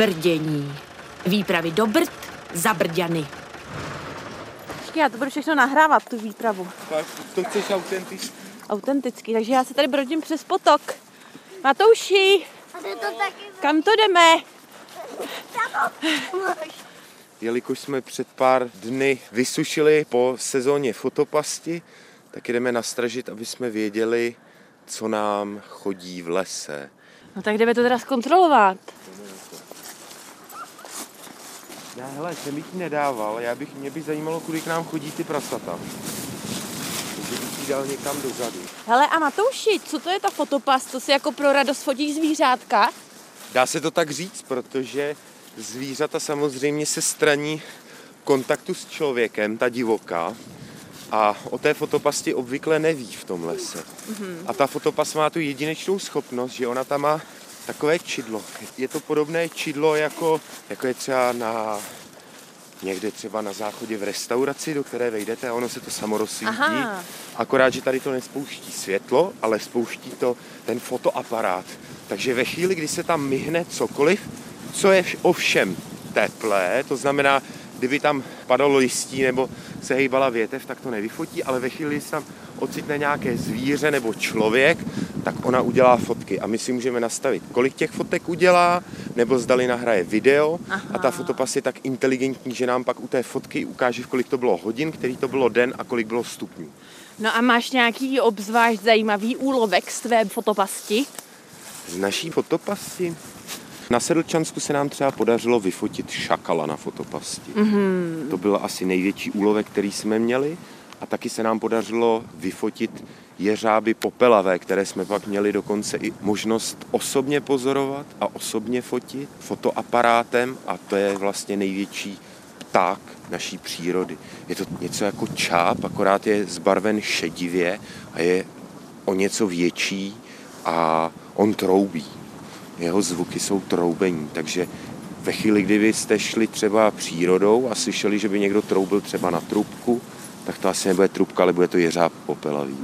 brdění. Výpravy do Brd za Brďany. Počkej, já to budu všechno nahrávat, tu výpravu. Tak, to chceš autenticky. Autenticky, takže já se tady brodím přes potok. Matouši, kam to jdeme? Jelikož jsme před pár dny vysušili po sezóně fotopasti, tak jdeme nastražit, aby jsme věděli, co nám chodí v lese. No tak jdeme to teda zkontrolovat. Já hele, jsem bych nedával, já bych, mě by zajímalo, kudy k nám chodí ty prasata. Takže bych jí dal někam dozadu. Hele a Matouši, co to je ta fotopas? To si jako pro radost fotíš zvířátka? Dá se to tak říct, protože zvířata samozřejmě se straní kontaktu s člověkem, ta divoká, a o té fotopasti obvykle neví v tom lese. Mm-hmm. A ta fotopas má tu jedinečnou schopnost, že ona tam má takové čidlo. Je to podobné čidlo, jako, jako je třeba na někde třeba na záchodě v restauraci, do které vejdete a ono se to samo rozsvítí. Aha. Akorát, že tady to nespouští světlo, ale spouští to ten fotoaparát. Takže ve chvíli, kdy se tam myhne cokoliv, co je vš- ovšem teplé, to znamená, kdyby tam padalo listí nebo se hejbala větev, tak to nevyfotí, ale ve chvíli, kdy se tam ocitne nějaké zvíře nebo člověk, tak ona udělá fotky a my si můžeme nastavit, kolik těch fotek udělá, nebo zdali nahraje video Aha. a ta fotopas je tak inteligentní, že nám pak u té fotky ukáže, kolik to bylo hodin, který to bylo den a kolik bylo stupňů. No a máš nějaký obzvlášť zajímavý úlovek z tvé fotopasti? Z naší fotopasti na Sedlčansku se nám třeba podařilo vyfotit šakala na fotopasti. Mm-hmm. To byl asi největší úlovek, který jsme měli. A taky se nám podařilo vyfotit jeřáby popelavé, které jsme pak měli dokonce i možnost osobně pozorovat a osobně fotit fotoaparátem a to je vlastně největší pták naší přírody. Je to něco jako čáp, akorát je zbarven šedivě a je o něco větší a on troubí. Jeho zvuky jsou troubení, takže ve chvíli, kdy vy jste šli třeba přírodou a slyšeli, že by někdo troubil třeba na trubku, tak to asi nebude trubka, ale bude to jeřáb popelavý.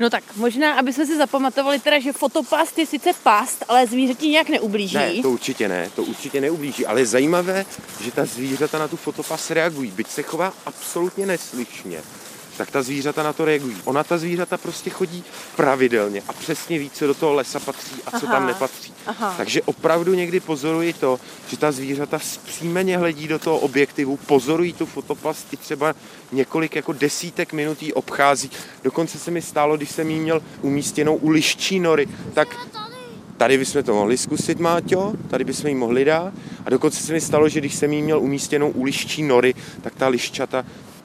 No tak možná, aby jsme si zapamatovali teda, že fotopast je sice past, ale zvířeti nějak neublíží. Ne, to určitě ne, to určitě neublíží, ale je zajímavé, že ta zvířata na tu fotopas reagují, byť se chová absolutně neslyšně, tak ta zvířata na to reagují. Ona ta zvířata prostě chodí pravidelně a přesně ví, co do toho lesa patří a co Aha, tam nepatří. aha. Takže opravdu někdy pozoruji to, že ta zvířata zpříjmeně hledí do toho objektivu, pozorují tu fotopas i třeba několik jako desítek minut jí obchází. Dokonce se mi stálo, když jsem jí měl umístěnou u liščí nory, tak Tady bychom to mohli zkusit, Máťo, tady bychom ji mohli dát. A dokonce se mi stalo, že když jsem jí měl umístěnou u liščí nory, tak ta liščata,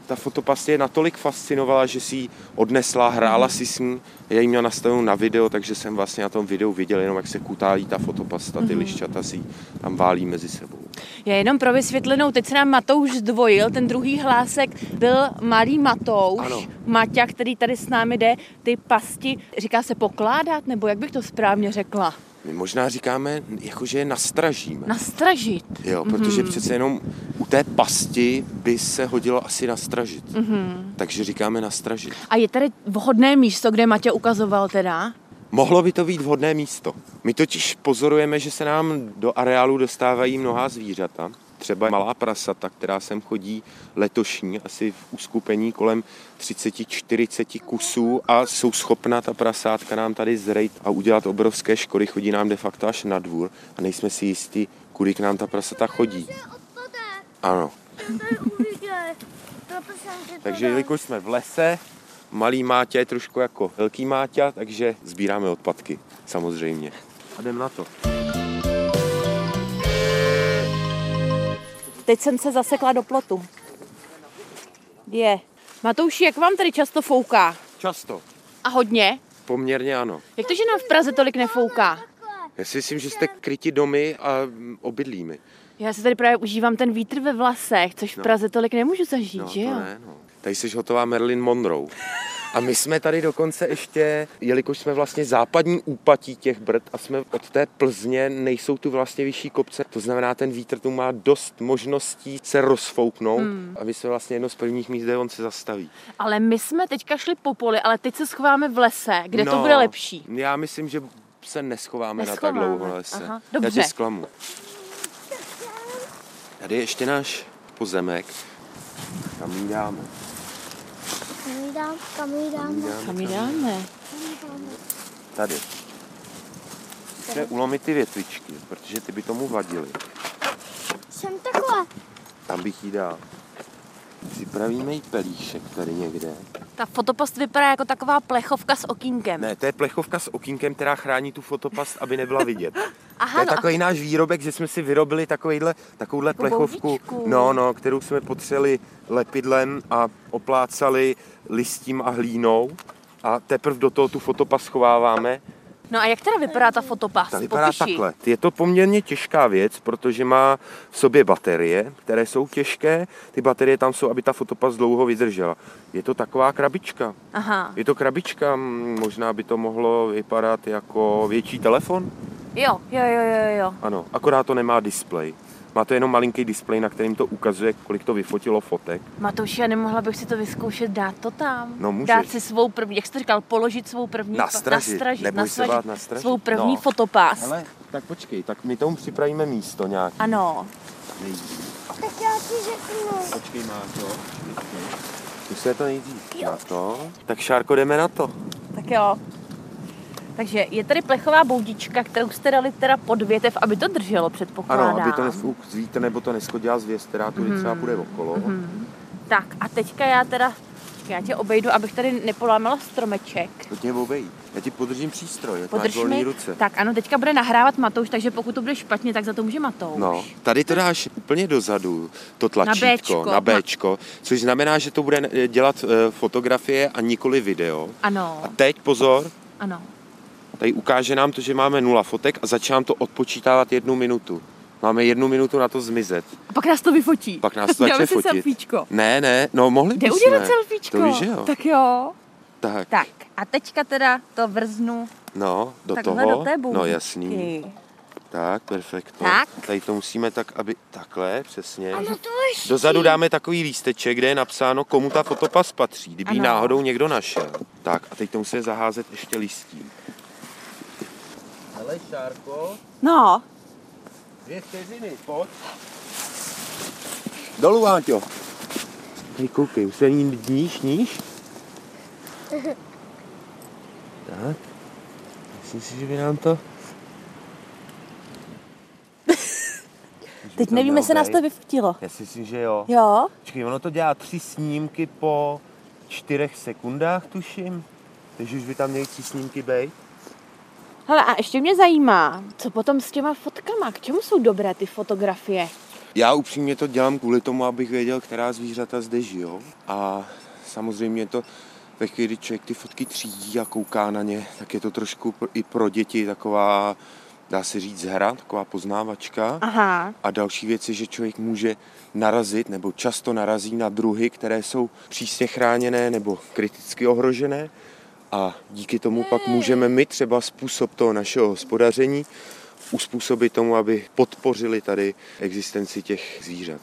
ta fotopas je natolik fascinovala, že si ji odnesla, hrála si s ní. Já ji měl nastavenou na video, takže jsem vlastně na tom videu viděl jenom, jak se kutálí ta fotopasta, ty liščata si ji tam válí mezi sebou. Já jenom pro vysvětlenou, teď se nám Matouš zdvojil, ten druhý hlásek byl malý Matouš, Ano. Maťa, který tady s námi jde, ty pasti, říká se pokládat, nebo jak bych to správně řekla? My možná říkáme, jakože je nastražíme. Nastražit. Jo, protože přece jenom u té pasti by se hodilo asi nastražit. Takže říkáme nastražit. A je tady vhodné místo, kde Maťa ukazoval teda? Mohlo by to být vhodné místo. My totiž pozorujeme, že se nám do areálu dostávají mnohá zvířata. Třeba malá prasata, která sem chodí letošní, asi v uskupení kolem 30-40 kusů a jsou schopna ta prasátka nám tady zrejt a udělat obrovské škody. Chodí nám de facto až na dvůr a nejsme si jistí, kudy k nám ta prasata chodí. Ano, takže jelikož jsme v lese, malý Máťa je trošku jako velký Máťa, takže sbíráme odpadky, samozřejmě. A jdem na to. Teď jsem se zasekla do plotu. Je. Matouši, jak vám tady často fouká? Často. A hodně? Poměrně ano. Jak to, že nám v Praze tolik nefouká? Já si myslím, že jste kryti domy a obydlími. Já si tady právě užívám ten vítr ve vlasech, což v No. Praze tolik nemůžu zažít, No, že jo? ne, no. Tady jsi hotová Marilyn Monroe. A my jsme tady dokonce ještě, jelikož jsme vlastně západní úpatí těch Brd a jsme od té Plzně, nejsou tu vlastně vyšší kopce, to znamená, ten vítr tu má dost možností se rozfouknout hmm. a my jsme vlastně jedno z prvních míst, kde on se zastaví. Ale my jsme teďka šli po poli, ale teď se schováme v lese, kde to No, bude lepší. Já myslím, že se neschováme, Neschováme, na tak dlouho lese. aha, Já dobře. tě zklamu. Tady je ještě náš pozemek. Kam dáme? Kam ji dám, kam ji dáme? Kam ji dáme? Tady. Musíme ulomit ty větvičky, protože ty by tomu vadily. Jsem takhle. Tam bych jí dal. Připravíme jí pelíšek tady někde. Ta fotopast vypadá jako taková plechovka s okýnkem. Ne, to je plechovka s okýnkem, která chrání tu fotopast, aby nebyla vidět. Aha, to je no, takový náš výrobek, že jsme si vyrobili takovýhle, takovouhle Takovou plechovku, boudičku. no, no, kterou jsme potřeli lepidlem a oplácali listím a hlínou. A teprve do toho tu fotopast schováváme. no a jak teda vypadá ta fotopast? Ta vypadá Popiši. takhle. Je to poměrně těžká věc, protože má v sobě baterie, které jsou těžké. Ty baterie tam jsou, aby ta fotopast dlouho vydržela. Je to taková krabička. Aha, Je to krabička, možná by to mohlo vypadat jako větší telefon. Jo, jo, jo, jo, jo. Ano, akorát to nemá displej. Má to jenom malinký displej, na kterým to ukazuje, kolik to vyfotilo fotek. Matouši, a nemohla bych si to vyzkoušet, dát to tam? No, můžeš. Dát si svou první, jak jsi to říkal, položit svou první... Nastražit, nastražit, neboj se nastražit bát nastražit. svou první No. fotopás. Ale tak počkej, tak my tomu připravíme místo nějak. Ano. Tak já ti řeknu. Počkej, má to. Musíme to nejdřív na to. Tak Šárko, jdeme na to. Tak jo. Takže je tady plechová boudička, kterou jste dali teda pod větev, aby to drželo, předpokládám. Ano, aby to nesfouk z vítr, nebo to neschodila zvěst, která tudy třeba půjde okolo. Tak a teďka já teda, já tě obejdu, abych tady nepolámala stromeček. Pojď mě obejít. Já ti podržím přístroj, máš Podrž volný mi. ruce. Tak ano, teďka bude nahrávat Matouš, takže pokud to bude špatně, tak za to může Matouš. No, tady to dáš úplně dozadu, to tlačítko, Béčko, na Bčko, což znamená, že to bude eh, dělat eh, fotografie a nikoli video. Ano, A teď pozor, ano. Tady ukáže nám to, že máme nula fotek a začínám to odpočítávat jednu minutu. Máme jednu minutu na to zmizet. A pak nás to vyfotí. Pak nás to začne si fotit. selfiečko. Ne, ne, no mohli Jde bychom. udělat selfiečko. To víš, že jo. Tak jo. Tak, Tak a teďka teda to vrznu no, do takhle toho. do té no jasný. Tak, perfekto. Tak. Tady to musíme tak, aby takhle, přesně. No to ještě. Dozadu dáme takový lísteček, kde je napsáno, komu ta fotopas patří, kdyby Ano. náhodou někdo našel. Tak a teď to musíme zaházet ještě listí. Hele, Šárko, No, dvě vteřiny, pojď. Dolů, Váťo. Hej, koukej, už se ní níž, níž. Tak. Myslím si, že by nám to... teď nevím, jestli nás to vyfotilo. Já si myslím, že jo. Jo? Počkej, ono to dělá tři snímky po čtyřech sekundách, tuším. Takže už by tam měly tři snímky být. Hele, a ještě mě zajímá, co potom s těma fotkama, k čemu jsou dobré ty fotografie? Já upřímně to dělám kvůli tomu, abych věděl, která zvířata zde žijou. A samozřejmě to ve chvíli, kdy člověk ty fotky třídí a kouká na ně, tak je to trošku i pro děti taková, dá se říct, hra, taková poznávačka. Aha, A další věc je, že člověk může narazit nebo často narazí na druhy, které jsou přísně chráněné nebo kriticky ohrožené. A díky tomu pak můžeme my třeba způsob toho našeho hospodaření uspůsobit tomu, aby podpořili tady existenci těch zvířat.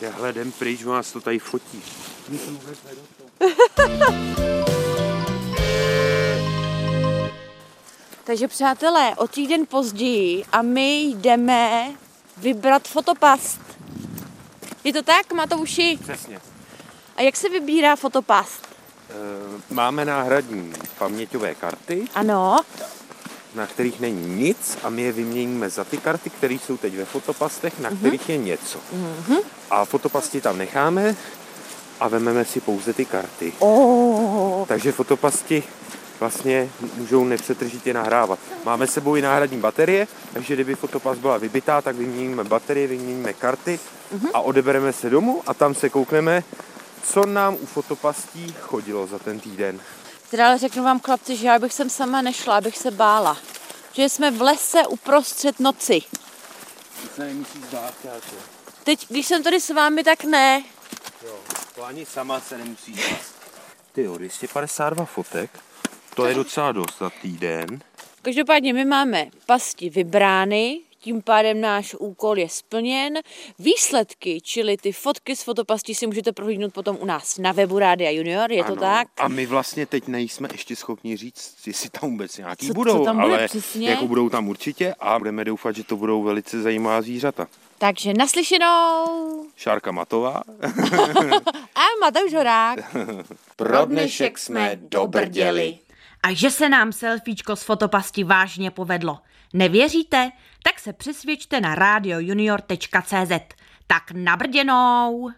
Já hledem pryč, nás to tady fotí. takže přátelé, o týden později a my jdeme vybrat fotopast. Je to tak, Matouši? Přesně. A jak se vybírá fotopast? E, Máme náhradní paměťové karty, Ano, na kterých není nic a my je vyměníme za ty karty, které jsou teď ve fotopastech, na kterých je něco. A fotopasti tam necháme a vememe si pouze ty karty. oh, Takže fotopasti vlastně můžou nepřetržitě nahrávat. Máme s sebou i náhradní baterie, takže kdyby fotopast byla vybitá, tak vyměníme baterie, vyměníme karty a odebereme se domů a tam se koukneme, co nám u fotopastí chodilo za ten týden. teda ale řeknu vám chlapci, že já bych sem sama nešla, abych se bála. Že jsme v lese uprostřed noci. To se nemusí zdát, káče. Teď, když jsem tady s vámi, tak ne. Jo, to ani sama se nemusí zdát. Ty jo, 252 fotek, to je docela dost za týden. Každopádně my máme pasti vybrány, tím pádem náš úkol je splněn. Výsledky, čili ty fotky z fotopastí si můžete prohlídnout potom u nás na webu Rádia Junior, je to Ano. tak? A my vlastně teď nejsme ještě schopni říct, jestli tam vůbec nějaký Co- co budou, tam bude ale přesně? jako budou tam určitě a budeme doufat, že to budou velice zajímavá zvířata. Takže naslyšenou. Šárka Matová. A Matouš Horák. Pro dnešek jsme dobrděli. A že se nám selfiečko z fotopasti vážně povedlo. Nevěříte? Tak se přesvědčte na radiojunior.cz. Tak nabrděnou!